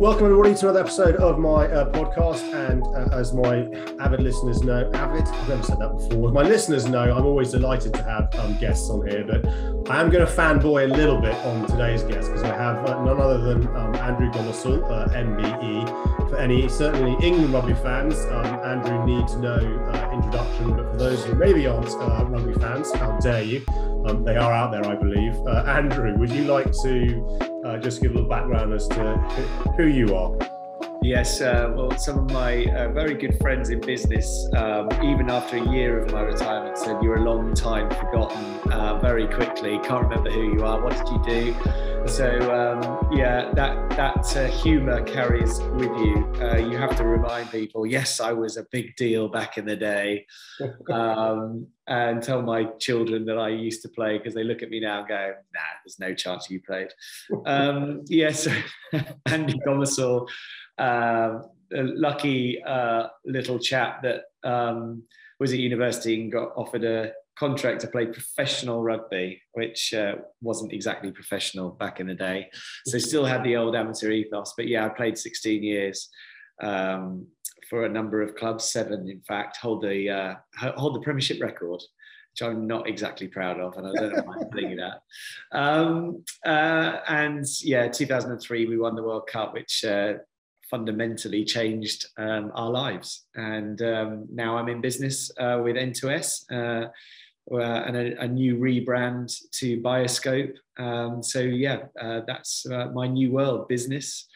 Welcome everybody to another episode of my uh, podcast. And uh, as my avid listeners know, avid, I've never said that before. My listeners know, I'm always delighted to have um, guests on here, but I am going to fanboy a little bit on today's guest because I have uh, none other than um, Andrew Gomarsall, uh, MBE. For any certainly England rugby fans, um, Andrew needs no uh, introduction, but for those who maybe aren't uh, rugby fans, how dare you? Um, they are out there, I believe. Andrew, would you like to uh, just give a little background as to who you are. Yes, uh, well, some of my uh, very good friends in business, um, even after a year of my retirement, said you're a long time forgotten uh, very quickly. Can't remember who you are. What did you do? So um, yeah, that that uh, humour carries with you. Uh, you have to remind people. Yes, I was a big deal back in the day, um, and tell my children that I used to play because they look at me now and go, "Nah, there's no chance you played." Um, yes, Andy Gomarsall, uh, a lucky uh, little chap that um, was at university and got offered a contract to play professional rugby, which uh, wasn't exactly professional back in the day. So still had the old amateur ethos. But yeah, I played 16 years um, for a number of clubs, seven in fact, hold the uh, hold the Premiership record. Which I'm not exactly proud of, and I don't know why I'm telling you that. Um, uh, and yeah, 2003 we won the World Cup, which uh, fundamentally changed um, our lives. And um, now I'm in business uh, with N2S, uh, uh, and a, a, new rebrand to Bioscope. Um, so yeah, uh, that's uh, my new world business,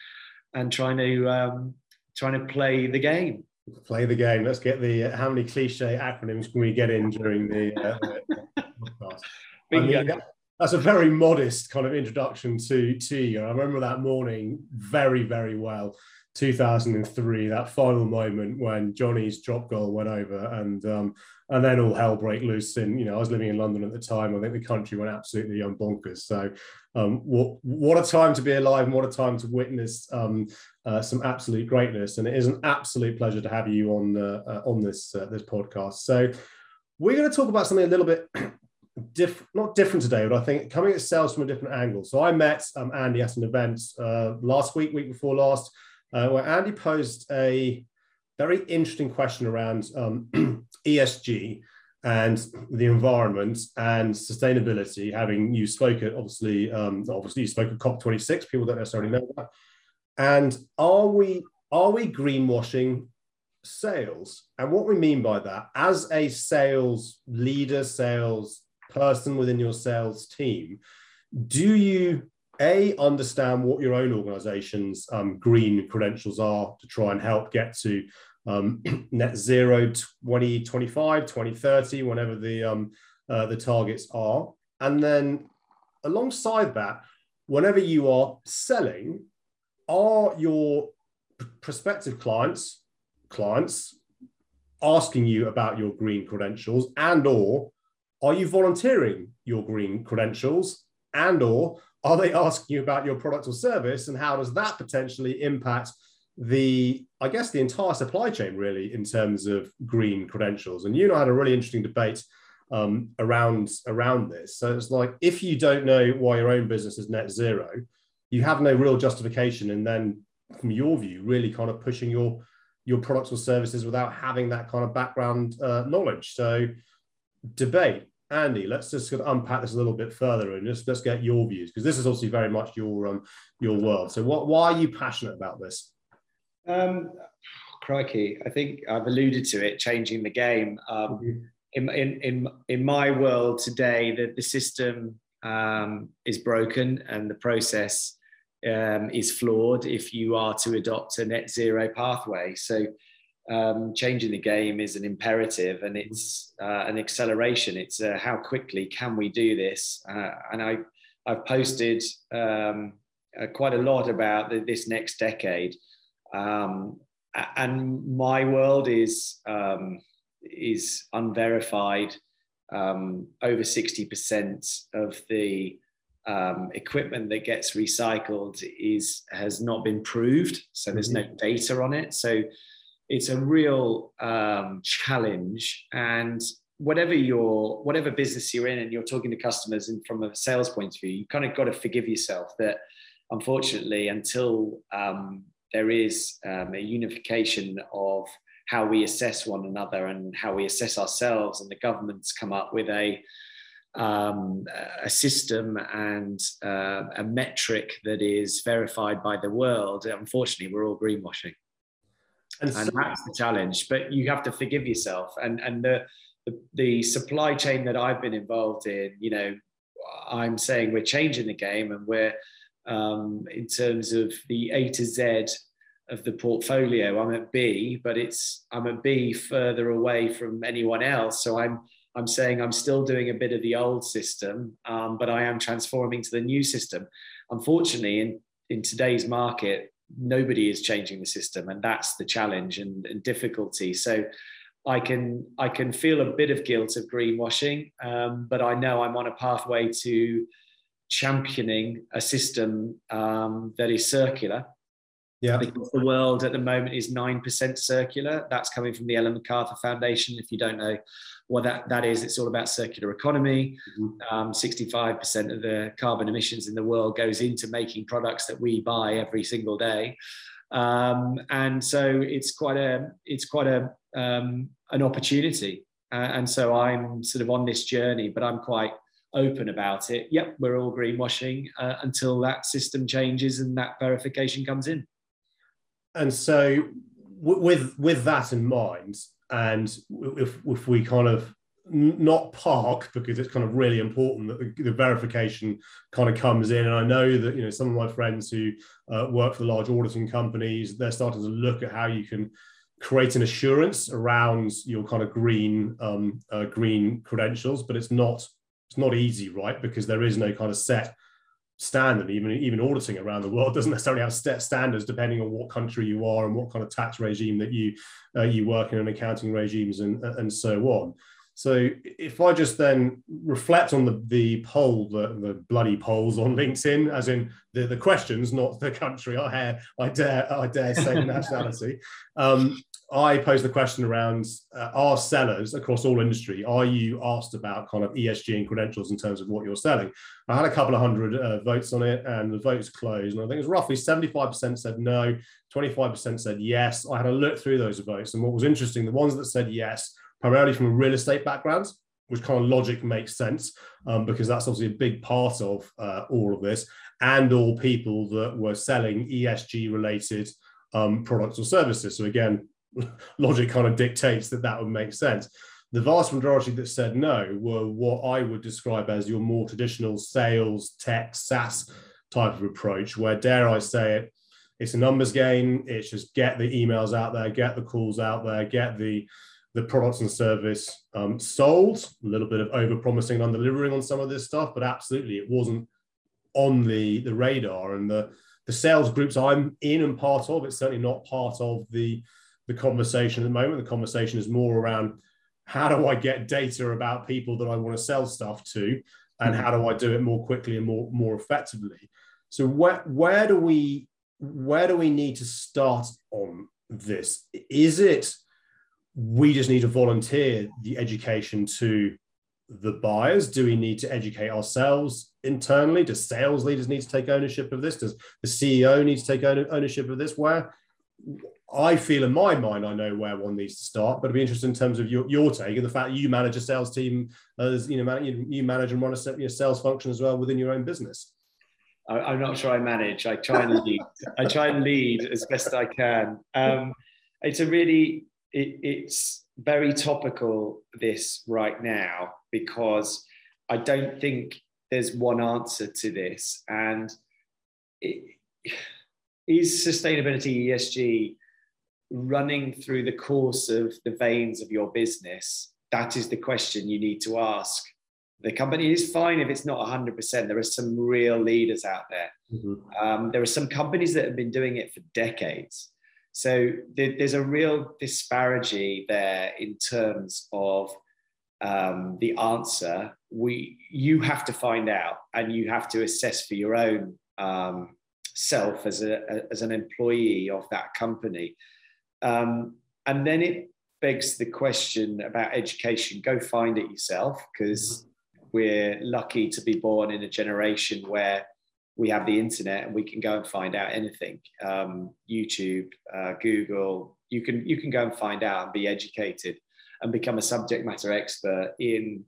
and trying to um, trying to play the game. Play the game. Let's get the uh, how many cliche acronyms can we get in during the, podcast? I mean, that's a very modest kind of introduction to to you. I remember that morning very very well. 2003, that final moment when Johnny's drop goal went over, and um, and then all hell broke loose. And you know, I was living in London at the time. I think the country went absolutely bonkers. So, um, what what a time to be alive, and what a time to witness um, uh, some absolute greatness. And it is an absolute pleasure to have you on uh, on this uh, this podcast. So, we're going to talk about something a little bit. Different, not different today, but I think coming at sales from a different angle. So I met um, Andy at an event uh, last week, week before last, uh, where Andy posed a very interesting question around um, ESG and the environment and sustainability. Having you spoke at obviously, um, obviously you spoke at COP26. People don't necessarily know that. And are we are we greenwashing sales? And what we mean by that, as a sales leader, sales person within your sales team, do you a understand what your own organization's um, green credentials are to try and help get to um, net zero 2025 2030 whenever the um, uh, the targets are. And then alongside that whenever you are selling are your prospective clients clients asking you about your green credentials and or are you volunteering your green credentials and or are they asking you about your product or service and how does that potentially impact the i guess the entire supply chain really in terms of green credentials? And you know had a really interesting debate um, around around this. So it's like if you don't know why your own business is net zero you have no real justification. And then from your view really kind of pushing your your products or services without having that kind of background uh, knowledge. So debate Andy, let's just sort of unpack this a little bit further and just let's get your views because this is obviously very much your um, your world. So, what why are you passionate about this? Um, crikey, I think I've alluded to it, changing the game. Um, mm-hmm. in, in in in my world today, the the system um, is broken and the process um, is flawed. If you are to adopt a net zero pathway, so um, changing the game is an imperative and it's uh, an acceleration. It's uh, how quickly can we do this? Uh, and I, I've posted um, uh, quite a lot about the, this next decade. Um, and my world is, um, is unverified. Um, over 60% of the um, equipment that gets recycled is has not been proved, so there's mm-hmm. no data on it. So it's a real um, challenge and whatever your whatever business you're in and you're talking to customers and from a sales point of view you kind of got to forgive yourself that unfortunately until um, there is um, a unification of how we assess one another and how we assess ourselves, and the government's come up with a um, a system and uh, a metric that is verified by the world. Unfortunately, we're all greenwashing, and, and so- that's the challenge. But you have to forgive yourself, and and the, the the supply chain that I've been involved in, you know, I'm saying we're changing the game, and we're um, in terms of the A to Z of the portfolio. I'm at B, but it's I'm at B further away from anyone else. So I'm I'm saying I'm still doing a bit of the old system, um, but I am transforming to the new system. Unfortunately, in in today's market, nobody is changing the system, and that's the challenge and, and difficulty. So. I can I can feel a bit of guilt of greenwashing, um, but I know I'm on a pathway to championing a system um, that is circular. Yeah. Because the world at the moment is 9% circular. That's coming from the Ellen MacArthur Foundation. If you don't know what that, that is, it's all about circular economy. Mm-hmm. Um, 65% of the carbon emissions in the world goes into making products that we buy every single day. Um, and so it's quite a it's quite a um, an opportunity. Uh, and so I'm sort of on this journey, but I'm quite open about it. Yep, we're all greenwashing uh, until that system changes and that verification comes in. And so, w- with with that in mind, and if if we kind of not park because it's kind of really important that the, the, verification kind of comes in. And I know that you know some of my friends who uh, work for the large auditing companies, they're starting to look at how you can create an assurance around your kind of green um, uh, green credentials, but it's not it's not easy, right? Because there is no kind of set standard. Even even auditing around the world doesn't necessarily have set standards depending on what country you are and what kind of tax regime that you uh, you work in and accounting regimes and and so on. So if I just then reflect on the, the poll, the, the bloody polls on LinkedIn, as in the, the questions, not the country, I, I dare I dare say nationality. Um, I posed the question around uh, are sellers across all industry, are you asked about kind of ESG and credentials in terms of what you're selling? I had a couple of hundred uh, votes on it and the votes closed. And I think it was roughly 75% said no, 25% said yes. I had a look through those votes. And what was interesting, the ones that said yes, primarily from a real estate background, which kind of logic makes sense um, because that's obviously a big part of uh, all of this, and all people that were selling ESG related um, products or services. So again, logic kind of dictates that that would make sense. The vast majority that said no were what I would describe as your more traditional sales, tech, SaaS type of approach, where, dare I say it, it's a numbers game. It's just get the emails out there, get the calls out there, get the the products and service um, sold. A little bit of over promising and delivering on some of this stuff, but absolutely it wasn't on the the radar. And the the sales groups I'm in and part of, it's certainly not part of the the conversation at the moment. The conversation is more around how do I get data about people that I want to sell stuff to, and hmm. how do I do it more quickly and more more effectively. So where where do we where do we need to start on this? Is it we just need to volunteer the education to the buyers? Do we need to educate ourselves internally? Do sales leaders need to take ownership of this? Does the CEO need to take ownership of this? Where I feel in my mind, I know where one needs to start, but I'd be interested in terms of your, your take and the fact that you manage a sales team as you know, you manage and run a your sales function as well within your own business. I'm not sure I manage. I try and lead. I try and lead as best I can. Um, it's a really, it, it's very topical this right now because I don't think there's one answer to this. And it, is sustainability ESG running through the course of the veins of your business? That is the question you need to ask. The company is fine if it's not 100%. There are some real leaders out there. Mm-hmm. Um, there are some companies that have been doing it for decades. So there's a real disparity there in terms of um, the answer. We, you have to find out and you have to assess for your own um, self as, a, as an employee of that company. Um, and then it begs the question about education go find it yourself because we're lucky to be born in a generation where we have the internet and we can go and find out anything. Um, YouTube, uh, Google, you can you can go and find out and be educated and become a subject matter expert in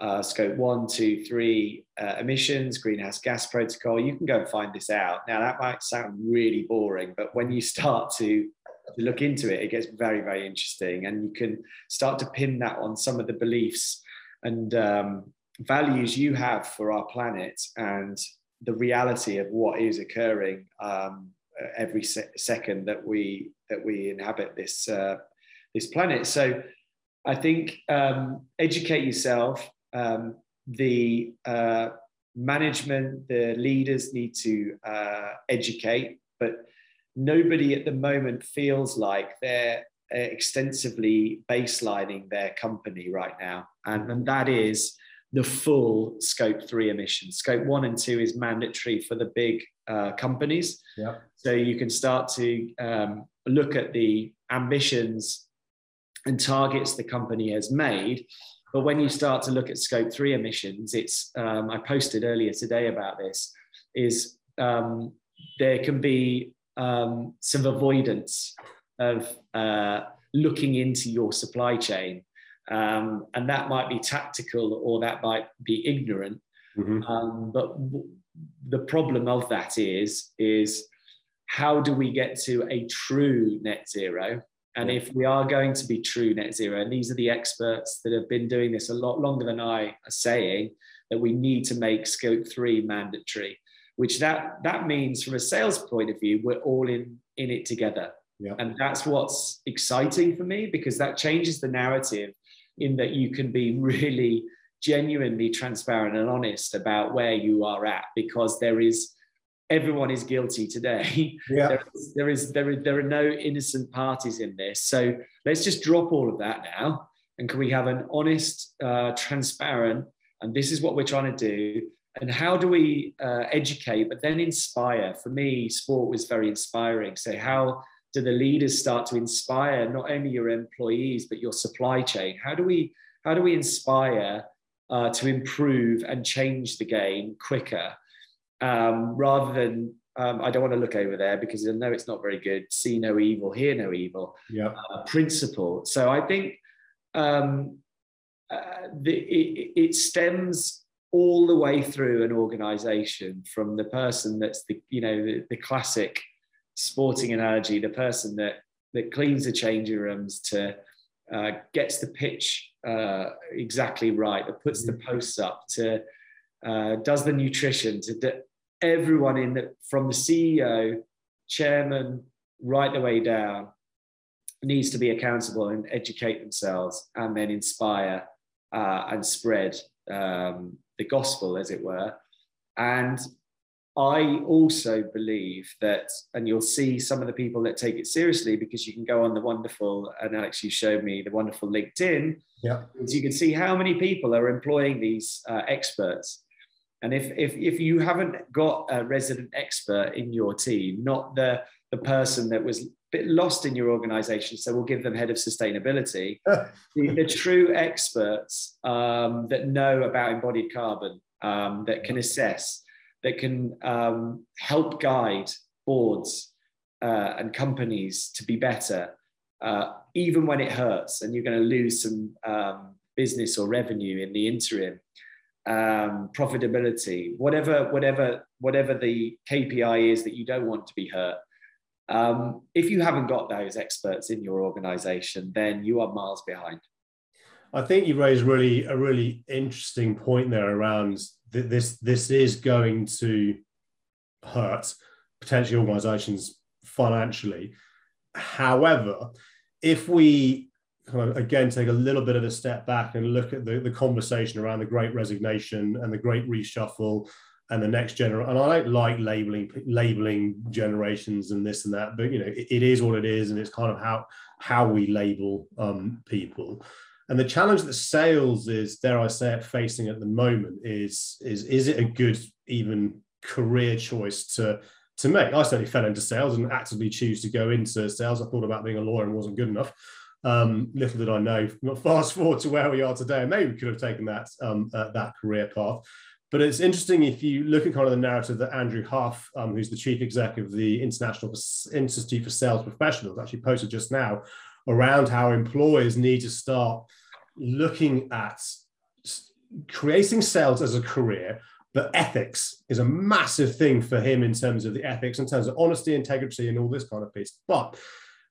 uh, scope one, two, three uh, emissions, greenhouse gas protocol. You can go and find this out. Now that might sound really boring, but when you start to to look into it, it gets very, very interesting. And you can start to pin that on some of the beliefs and um, values you have for our planet and the reality of what is occurring um, every se- second that we that we inhabit this uh, this planet. So I think um, educate yourself. Um, the uh, management, the leaders need to uh, educate, but nobody at the moment feels like they're uh, extensively baselining their company right now. And, and that is the full scope three emissions. Scope one and two is mandatory for the big uh, companies. Yeah. So you can start to um, look at the ambitions and targets the company has made. But when you start to look at scope three emissions, it's um, I posted earlier today about this. Is um, there can be um, some avoidance of uh, looking into your supply chain. Um, and that might be tactical or that might be ignorant. Mm-hmm. Um, but w- the problem of that is, is how do we get to a true net zero? And if we are going to be true net zero, and these are the experts that have been doing this a lot longer than I are saying, that we need to make scope three mandatory which that that means from a sales point of view we're all in in it together yeah. and that's what's exciting for me because that changes the narrative in that you can be really genuinely transparent and honest about where you are at because there is everyone is guilty today yeah. there, is, there is there is there are no innocent parties in this so let's just drop all of that now and can we have an honest uh, transparent and this is what we're trying to do and how do we uh, educate but then inspire for me sport was very inspiring so how do the leaders start to inspire not only your employees but your supply chain how do we how do we inspire uh, to improve and change the game quicker um, rather than um, I don't want to look over there because I know it's not very good. See no evil, hear no evil. Yeah. Uh, principle. So I think um, uh, the, it, it, stems all the way through an organization from the person that's the you know the, the classic sporting analogy the person that that cleans the changing rooms to uh, gets the pitch uh, exactly right that puts the mm-hmm. posts up to uh, does the nutrition to everyone in the, from the ceo chairman right the way down needs to be accountable and educate themselves and then inspire uh, and spread um, the gospel, as it were. And I also believe that, and you'll see some of the people that take it seriously because you can go on the wonderful, and Alex, you showed me the wonderful LinkedIn. Yeah. You can see how many people are employing these uh, experts. And if, if, if you haven't got a resident expert in your team, not the, the person that was bit lost in your organization, so we'll give them head of sustainability. the, the, true experts um, that know about embodied carbon, um, that can assess, that can um, help guide boards uh, and companies to be better, uh, even when it hurts and you're going to lose some um, business or revenue in the interim. Um, profitability, whatever, whatever, whatever the KPI is that you don't want to be hurt, um, if you haven't got those experts in your organization, then you are miles behind. I think you raised really a really interesting point there around th- this. This is going to hurt potentially organizations financially. However, if we kind of again take a little bit of a step back and look at the, the conversation around the great resignation and the great reshuffle and the next generation. And I don't like labeling labeling generations and this and that, but you know, it, it is what it is, and it's kind of how how we label um, people. And the challenge that sales is, dare I say it, facing at the moment is is is it a good even career choice to to make? I certainly fell into sales and actively choose to go into sales. I thought about being a lawyer and wasn't good enough. Um, little did I know. Fast forward to where we are today, and maybe we could have taken that um, uh, that career path But it's interesting if you look at kind of the narrative that Andrew Hough, um, who's the chief exec of the International Institute for Sales Professionals, actually posted just now around how employers need to start looking at creating sales as a career, but ethics is a massive thing for him in terms of the ethics, in terms of honesty, integrity, and all this kind of piece. But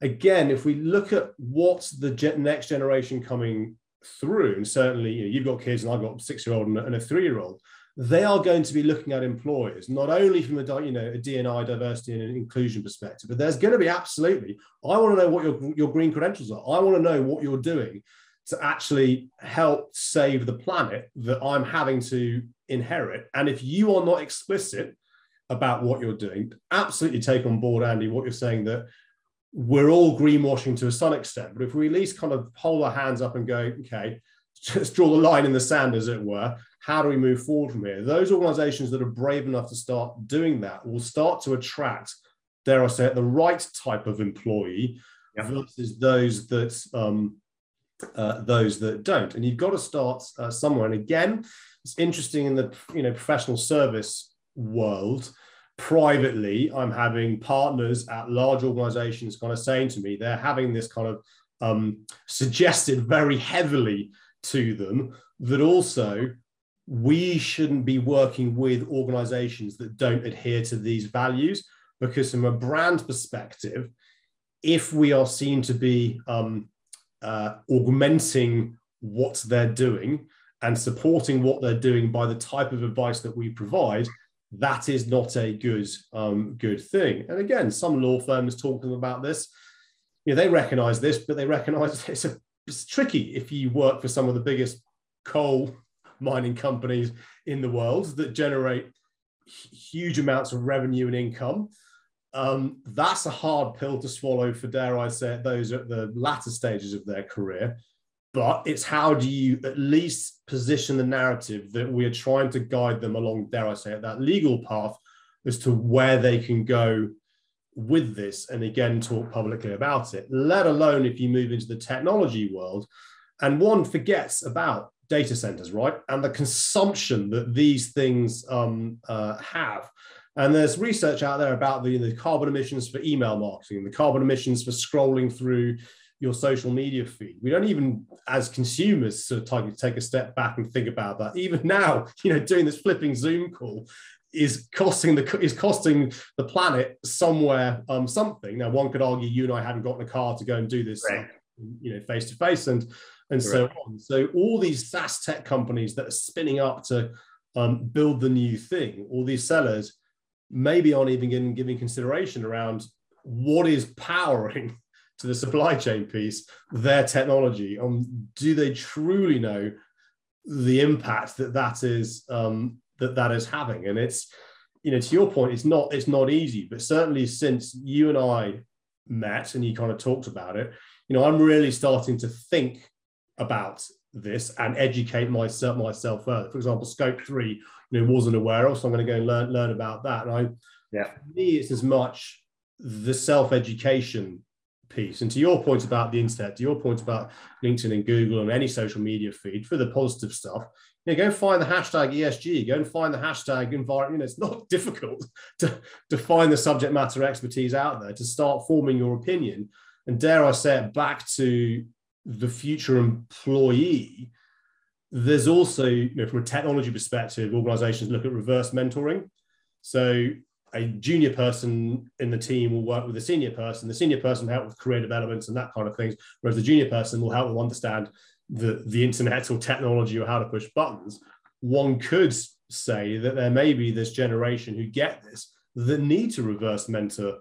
again, if we look at what's the next generation coming through, and certainly you know, you've got kids and I've got a six-year-old and a three-year-old, they are going to be looking at employers not only from a you know a D&I diversity and inclusion perspective, but there's going to be absolutely. I want to know what your your green credentials are. I want to know what you're doing to actually help save the planet that I'm having to inherit. And if you are not explicit about what you're doing, absolutely take on board, Andy, what you're saying that we're all greenwashing to a some extent. But if we at least kind of hold our hands up and go, okay, just draw the line in the sand, as it were, how do we move forward from here? Those organizations that are brave enough to start doing that will start to attract, dare I say it, the right type of employee yeah. versus those that um, uh, those that don't. And you've got to start uh, somewhere. And again, it's interesting in the you know professional service world. Privately, I'm having partners at large organizations kind of saying to me they're having this kind of um, suggested very heavily to them that also we shouldn't be working with organizations that don't adhere to these values because from a brand perspective if we are seen to be um, uh, augmenting what they're doing and supporting what they're doing by the type of advice that we provide, that is not a good um, good thing. And again, some law firms talking about this, you know, they recognise this, but they recognise it's, a, it's tricky if you work for some of the biggest coal mining companies in the world that generate huge amounts of revenue and income um, that's a hard pill to swallow for, dare I say, it, those at the latter stages of their career. But it's how do you at least position the narrative that we are trying to guide them along, dare I say it, that legal path as to where they can go with this and again talk publicly about it, let alone if you move into the technology world. And one forgets about data centers, right? And the consumption that these things um, uh, have. And there's research out there about the, the carbon emissions for email marketing, the carbon emissions for scrolling through your social media feed. We don't even, as consumers, sort of take a step back and think about that. Even now, you know, doing this flipping Zoom call is costing the is costing the planet somewhere um, something. Now, one could argue you and I hadn't gotten a car to go and do this, right. you know, face to face and and Correct. so on. So all these SaaS tech companies that are spinning up to um, build the new thing, all these sellers maybe aren't even giving consideration around what is powering to the supply chain piece their technology um, do they truly know the impact that that is um, that that is having and it's you know to your point it's not it's not easy but certainly since you and i met and you kind of talked about it you know i'm really starting to think about this and educate myself myself further. For example, scope three, you know, wasn't aware of, so I'm going to go and learn learn about that. And I, yeah, for me, it's as much the self education piece. And to your point about the internet, to your point about LinkedIn and Google and any social media feed for the positive stuff, you know, go find the hashtag ESG, go and find the hashtag environment. You know, it's not difficult to, to find the subject matter expertise out there to start forming your opinion. And dare I say it back to the future employee, there's also, you know, from a technology perspective, organizations look at reverse mentoring. So a junior person in the team will work with a senior person. The senior person help with career developments and that kind of things, whereas the junior person will help them understand the, the internet or technology or how to push buttons. One could say that there may be this generation who get this that need to reverse mentor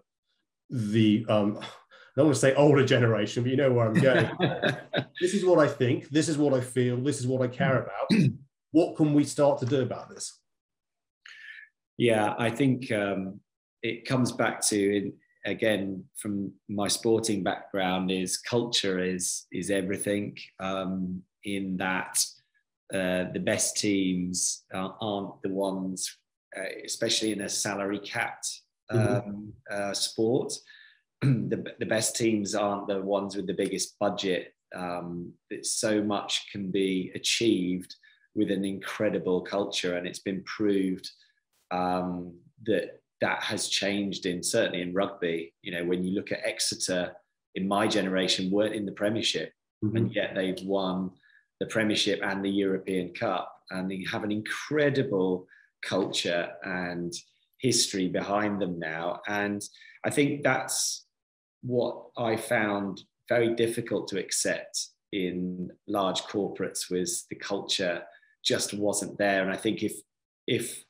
the um, I don't want to say older generation, but you know where I'm going. this is what I think. This is what I feel. This is what I care about. what can we start to do about this? Yeah, I think um, it comes back to again from my sporting background is culture is is everything. Um, in that uh, the best teams uh, aren't the ones, uh, especially in a salary capped mm-hmm. um, mm-hmm. sport the, the best teams aren't the ones with the biggest budget. Um, so much can be achieved with an incredible culture, and it's been proved um, that that has changed in certainly in rugby. You know, when you look at Exeter in my generation, weren't in the Premiership, mm-hmm. and yet they've won the Premiership and the European Cup, and they have an incredible culture and history behind them now. And I think that's what I found very difficult to accept in large corporates was the culture just wasn't there. And I think if if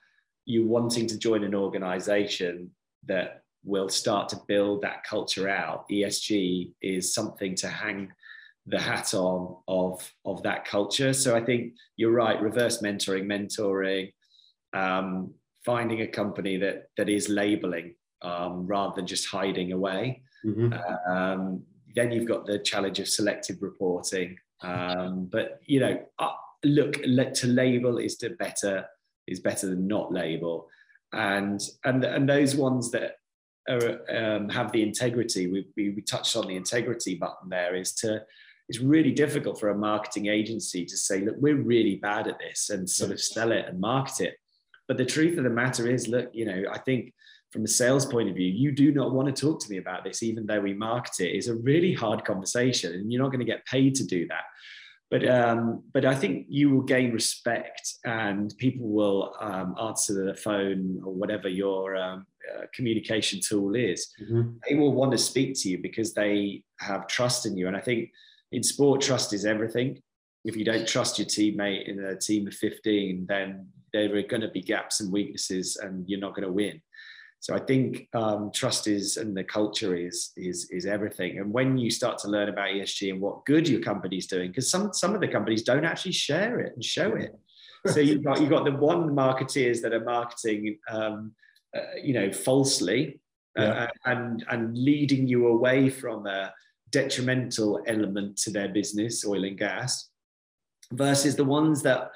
you're wanting to join an organization that will start to build that culture out, ESG is something to hang the hat on of, of that culture. So I think you're right, reverse mentoring, mentoring, um, finding a company that that is labeling um, rather than just hiding away. Mm-hmm. Um, then you've got the challenge of selective reporting. Um, but you know, uh, look, let, to label is to better is better than not label, and and and those ones that are, um, have the integrity. We, we we touched on the integrity button there. Is to it's really difficult for a marketing agency to say, look, we're really bad at this and sort of sell it and market it. But the truth of the matter is, look, you know, I think from a sales point of view, you do not want to talk to me about this, even though we market it. It's a really hard conversation, and you're not going to get paid to do that. But um, but I think you will gain respect, and people will um, answer the phone or whatever your um, uh, communication tool is. Mm-hmm. They will want to speak to you because they have trust in you, and I think in sport, trust is everything. If you don't trust your teammate in a team of 15, then there are going to be gaps and weaknesses, and you're not going to win. So I think um, trust is and the culture is is is everything. And when you start to learn about ESG and what good your company's doing, because some some of the companies don't actually share it and show it. So you've got you've got the one marketeers that are marketing, um, uh, you know, falsely, uh, yeah. and and leading you away from a detrimental element to their business, oil and gas, versus the ones that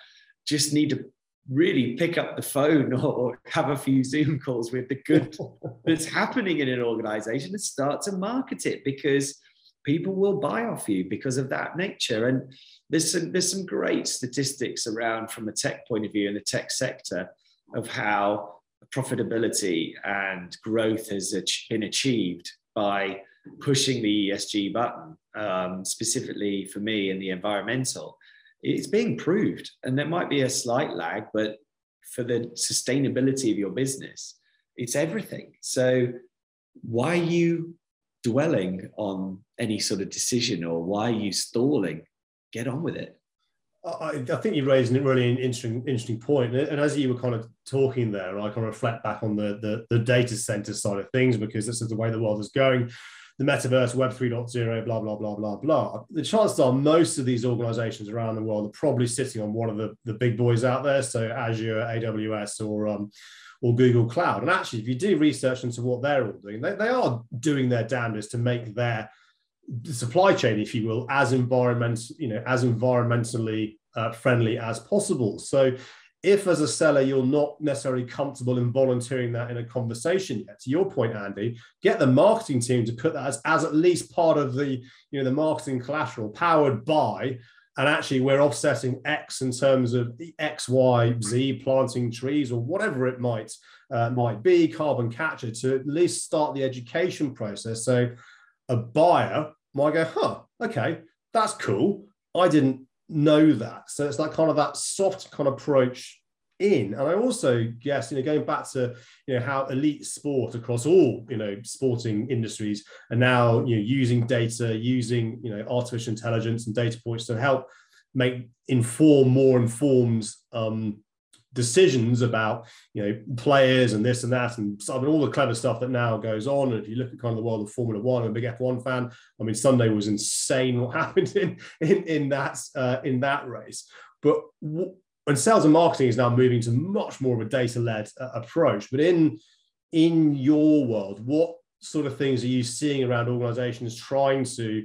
just need to really pick up the phone or have a few Zoom calls with the good that's happening in an organization and start to market it because people will buy off you because of that nature. And there's some, there's some great statistics around from a tech point of view in the tech sector of how profitability and growth has been achieved by pushing the ESG button, um, specifically for me in the environmental it's being proved. And there might be a slight lag, but for the sustainability of your business, it's everything. So why are you dwelling on any sort of decision or why are you stalling? Get on with it. I, I, think you raised a really interesting, interesting point. And as you were kind of talking there, I can reflect back on the, the, the data center side of things because this is the way the world is going the metaverse, Web 3.0, blah, blah, blah, blah, blah. The chances are most of these organizations around the world are probably sitting on one of the, the big boys out there. So Azure, AWS, or, um, or Google Cloud. And actually, if you do research into what they're all doing, they, they are doing their damnedest to make their supply chain, if you will, as environment, you know, as environmentally uh, friendly as possible. So if as a seller you're not necessarily comfortable in volunteering that in a conversation yet to your point andy get the marketing team to put that as, as at least part of the you know the marketing collateral powered by and actually we're offsetting x in terms of x y z planting trees or whatever it might uh, might be carbon capture to at least start the education process. So a buyer might go huh okay that's cool. I didn't know that. So it's like kind of that soft kind of approach in. And I also guess, you know, going back to, you know, how elite sport across all, you know, sporting industries are now, you know, using data, using, you know, artificial intelligence and data points to help make inform more informed um, decisions about you know players and this and that and all the clever stuff that now goes on. And if you look at kind of the world of Formula One, I'm a big F1 fan. I mean, Sunday was insane what happened in in, in that uh, in that race. But and sales and marketing is now moving to much more of a data-led uh, approach. But in in your world, what sort of things are you seeing around organizations trying to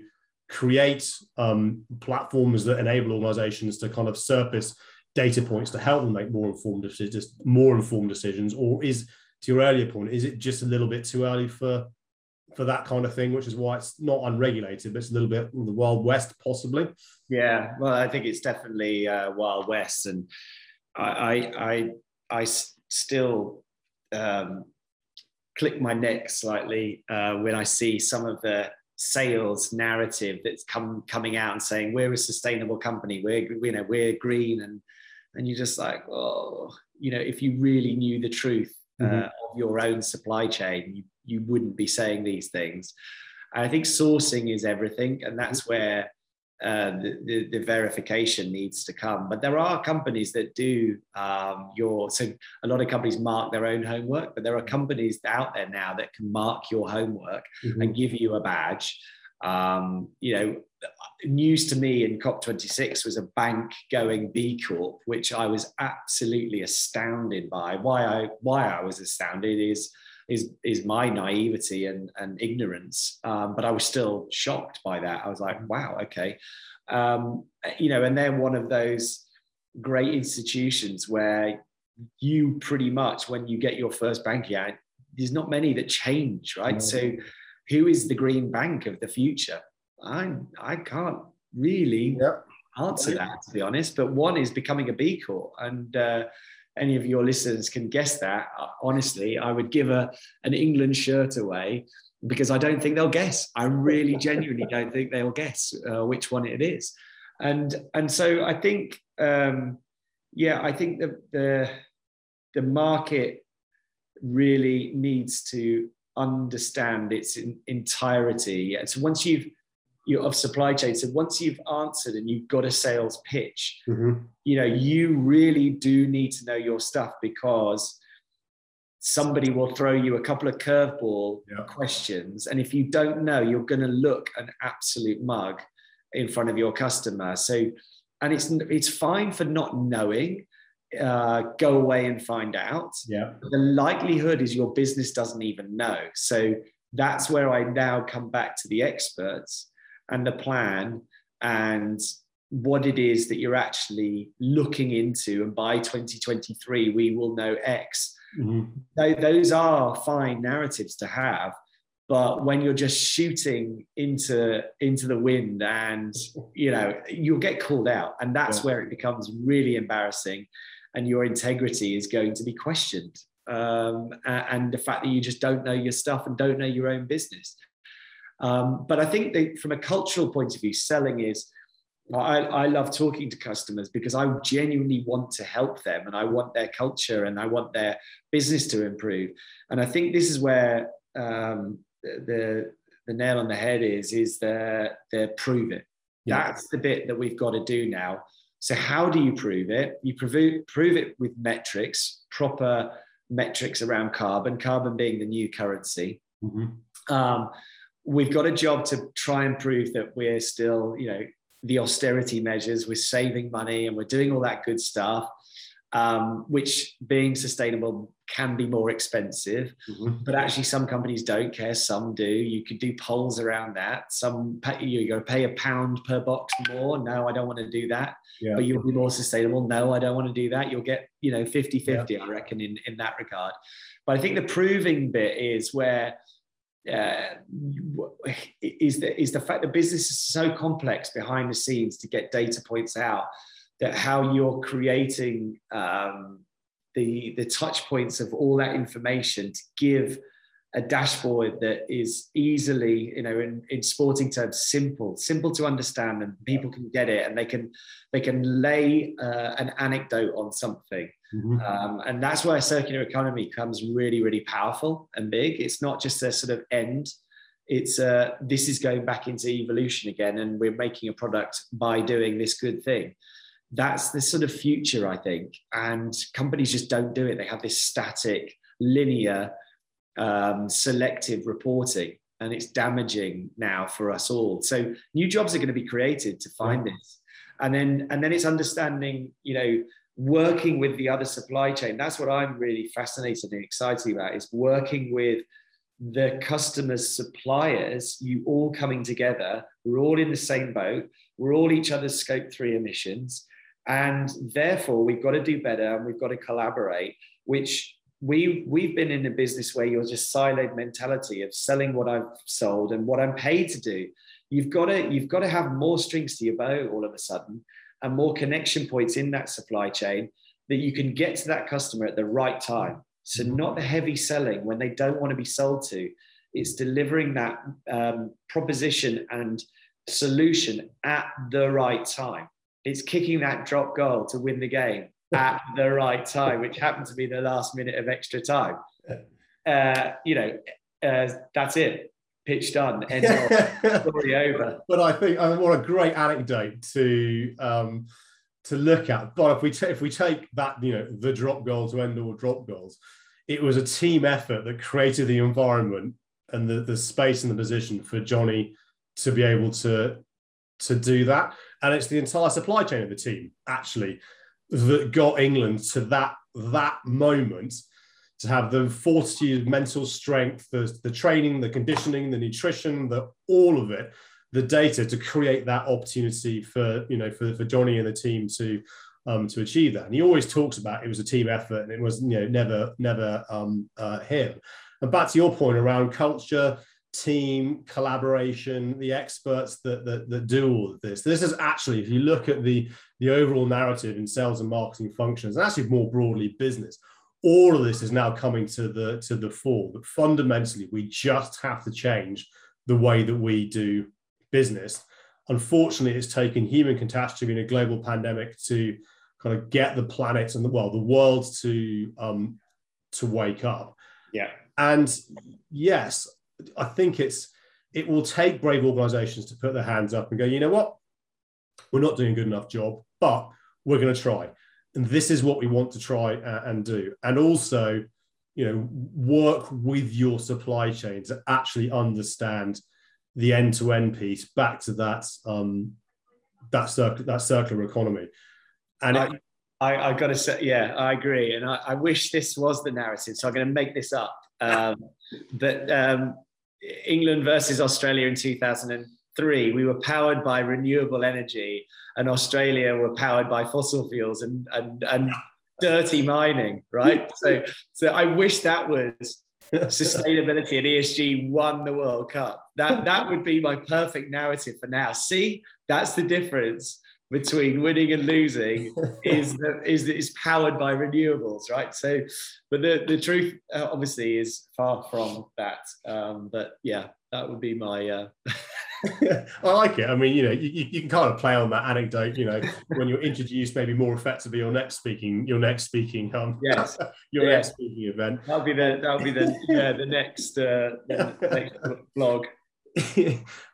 create um, platforms that enable organizations to kind of surface data points to help them make more informed decisions, more informed decisions, or is to your earlier point, is it just a little bit too early for for that kind of thing, which is why it's not unregulated, but it's a little bit the Wild West, possibly. Yeah, well, I think it's definitely uh, Wild West, and I, I, I, I still um, click my neck slightly uh, when I see some of the sales narrative that's come coming out and saying we're a sustainable company, we're you know we're green, and and you're just like, oh, you know, if you really knew the truth uh, mm-hmm. of your own supply chain, you you wouldn't be saying these things. I think sourcing is everything, and that's mm-hmm. where uh, the, the, the, verification needs to come. But there are companies that do um, your, so a lot of companies mark their own homework, but there are companies out there now that can mark your homework mm-hmm. and give you a badge. Um, you know, news to me in COP26 was a bank going B Corp, which I was absolutely astounded by. Why I why I was astounded is is is my naivety and, and ignorance. Um, but I was still shocked by that. I was like, wow, okay. Um, you know, and they're one of those great institutions where you pretty much, when you get your first bank account, there's not many that change, right? So who is the green bank of the future? I I can't really yep. answer that to be honest. But one is becoming a B Corp, and uh, any of your listeners can guess that, uh, honestly, I would give a, an England shirt away because I don't think they'll guess. I really genuinely don't think they'll guess uh, which one it is. And, and so I think, um, yeah, I think the, the, the market really needs to understand its in, entirety. So once you've you of supply chain. So once you've answered and you've got a sales pitch, mm-hmm. you know, you really do need to know your stuff because somebody will throw you a couple of curveball yeah. questions. And if you don't know, you're going to look an absolute mug in front of your customer. So, and it's it's fine for not knowing. Uh, go away and find out. Yeah. The likelihood is your business doesn't even know. So that's where I now come back to the experts and the plan and what it is that you're actually looking into. And by 2023, we will know X. Mm-hmm. Those are fine narratives to have. But when you're just shooting into into the wind, and you know you'll get called out, and that's yeah. where it becomes really embarrassing, and your integrity is going to be questioned, um, and the fact that you just don't know your stuff and don't know your own business. Um, but I think that from a cultural point of view, selling is. I, I love talking to customers because I genuinely want to help them and I want their culture and I want their business to improve. And I think this is where um, the the nail on the head is is the the prove it. Yeah. That's the bit that we've got to do now. So how do you prove it? You prove it, prove it with metrics, proper metrics around carbon, carbon being the new currency. Mm-hmm. Um, we've got a job to try and prove that we're still, you know, the austerity measures, we're saving money and we're doing all that good stuff, um, which being sustainable can be more expensive. Mm-hmm. But actually, some companies don't care, some do. You could do polls around that. Some you to pay a pound per box more. No, I don't want to do that. Yeah. But you'll be more sustainable. No, I don't want to do that. You'll get, you know, 50 50, yeah. I reckon, in, in that regard. But I think the proving bit is where uh, is the is the fact that business is so complex behind the scenes to get data points out that how you're creating um, the the touch points of all that information to give a dashboard that is easily, you know, in, in sporting terms, simple, simple to understand, and people can get it, and they can they can lay uh, an anecdote on something, mm-hmm. um, and that's where circular economy comes really, really powerful and big. It's not just a sort of end; it's uh, this is going back into evolution again, and we're making a product by doing this good thing. That's the sort of future, I think, and companies just don't do it. They have this static, linear um, selective reporting and it's damaging now for us all. So new jobs are going to be created to find yeah. this. And then and then it's understanding you know working with the other supply chain. That's what i'm really fascinated and excited about is working with the customers suppliers you all coming together. We're all in the same boat. We're all each other's scope 3 emissions. And therefore we've got to do better and we've got to collaborate which we we've been in a business where you're just siloed mentality of selling what I've sold and what I'm paid to do. You've got to you've got to have more strings to your bow all of a sudden and more connection points in that supply chain that you can get to that customer at the right time. So mm-hmm. not the heavy selling when they don't want to be sold to. It's delivering that um, proposition and solution at the right time. It's kicking that drop goal to win the game at the right time, which happened to be the last minute of extra time. Uh, you know, uh, that's it. Pitch done. End of story over. But I think I mean, what a great anecdote to um, to look at. But if we t- if we take that, you know, the drop goal to end all drop goals, it was a team effort that created the environment and the, the space and the position for Jonny to be able to to do that. And it's the entire supply chain of the team actually that got England to that that moment to have the fortitude, mental strength, the, the training, the conditioning, the nutrition, the all of it, the data to create that opportunity for you know for, for Jonny and the team to um, to achieve that. And he always talks about it was a team effort and it was you know never never um, uh, him. And back to your point around culture, team collaboration, the experts that, that, that do all of this. This is actually, if you look at the, the overall narrative in sales and marketing functions, and actually more broadly business, all of this is now coming to the to the fore. But fundamentally, we just have to change the way that we do business. Unfortunately, it's taken human catastrophe and a global pandemic to kind of get the planet and the well, the world to um, to wake up. Yeah. And yes, I think it's it will take brave organizations to put their hands up and go, you know what? We're not doing a good enough job, but we're going to try. And this is what we want to try and do. And also, you know, work with your supply chain to actually understand the end-to-end piece back to that um, that circular that circular economy. And I, it, I, I got to say, yeah, I agree. And I, I, wish this was the narrative. So I'm going to make this up. Um, but um, England versus Australia in 2003, we were powered by renewable energy, and Australia were powered by fossil fuels and, and, and dirty mining, right? So, so I wish that was sustainability and ESG won the World Cup. That that would be my perfect narrative for now. See, that's the difference between winning and losing is that is that it's powered by renewables, right? So, but the the truth uh, obviously is far from that. Um, but yeah, that would be my. Uh... I like it. I mean, you know, you, you can kind of play on that anecdote. You know, when you're introduced, maybe more effectively your next speaking, your next speaking, um, yes, your yeah. next speaking event. That'll be the that'll be the yeah the next uh, the next vlog.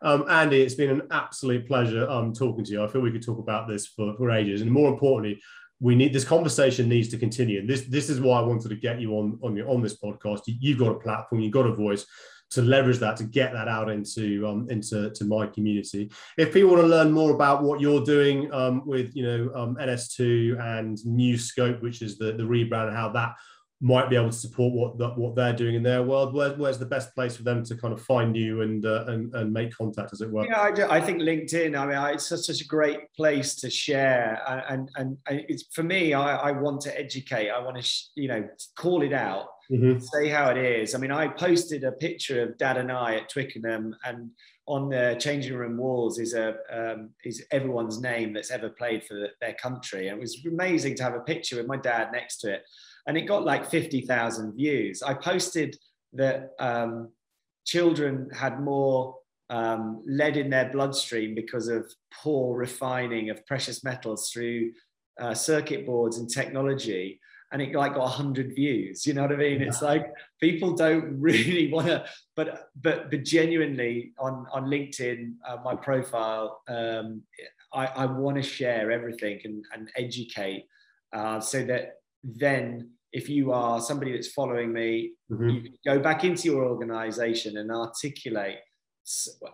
um, Andy, it's been an absolute pleasure um, talking to you. I feel we could talk about this for, for ages, and more importantly, we need this conversation needs to continue. And this this is why I wanted to get you on on your, on this podcast. You've got a platform, you've got a voice to leverage that to get that out into um, into to my community. If people want to learn more about what you're doing um, with you know um, NS2 and New Scope, which is the the rebrand and how that might be able to support what what they're doing in their world. Where, where's the best place for them to kind of find you and uh, and, and make contact, as it were? Yeah, I, do, I think LinkedIn. I mean, I, it's such, such, a great place to share, and and, and it's for me. I, I want to educate. I want to sh- you know call it out, mm-hmm. say how it is. I mean, I posted a picture of Dad and I at Twickenham, and on the changing room walls is a um, is everyone's name that's ever played for the, their country. And it was amazing to have a picture with my dad next to it and it got like 50,000 views. I posted that um, children had more um, lead in their bloodstream because of poor refining of precious metals through uh, circuit boards and technology. And it like got 100 views. You know what I mean? Yeah. It's like people don't really want to, but but but genuinely on on LinkedIn, uh, my profile, um, I, I want to share everything and, and educate uh, so that then if you are somebody that's following me, mm-hmm. you go back into your organization and articulate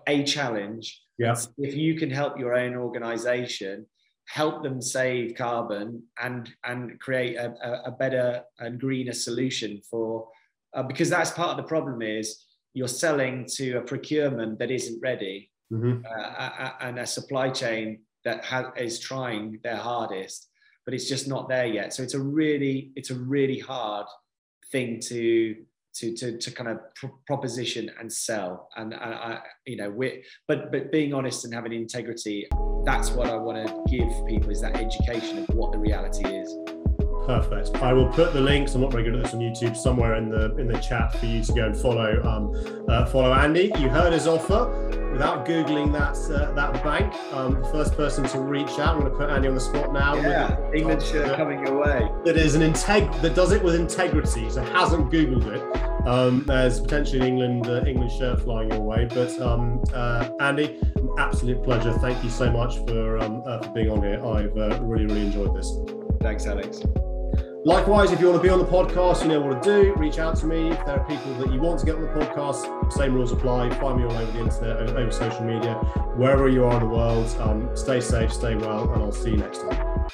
a challenge. Yeah. If you can help your own organization, help them save carbon and and create a, a better and greener solution for uh, because that's part of the problem is you're selling to a procurement that isn't ready mm-hmm. uh, and a supply chain that ha- is trying their hardest but it's just not there yet. So it's a really, it's a really hard thing to to to, to kind of pr- proposition and sell and I, you know we but but being honest and having integrity that's what i want to give people is that education of what the reality is Perfect. I will put the links. I'm not very good at this on YouTube. Somewhere in the in the chat for you to go and follow um, uh, follow Andy. You heard his offer without googling that uh, that bank. Um, the first person to reach out. I'm going to put Andy on the spot now. Yeah, with, England shirt coming your way. That is an integ that does it with integrity. So hasn't googled it. Um, there's potentially an England uh, England shirt flying your way. But um, uh, Andy, absolute pleasure. Thank you so much for um, uh, for being on here. I've uh, really really enjoyed this. Thanks, Alex. Likewise, if you want to be on the podcast, you know what to do. Reach out to me. If there are people that you want to get on the podcast, same rules apply. Find me all over the internet, over social media, wherever you are in the world. Um, stay safe, stay well, and I'll see you next time.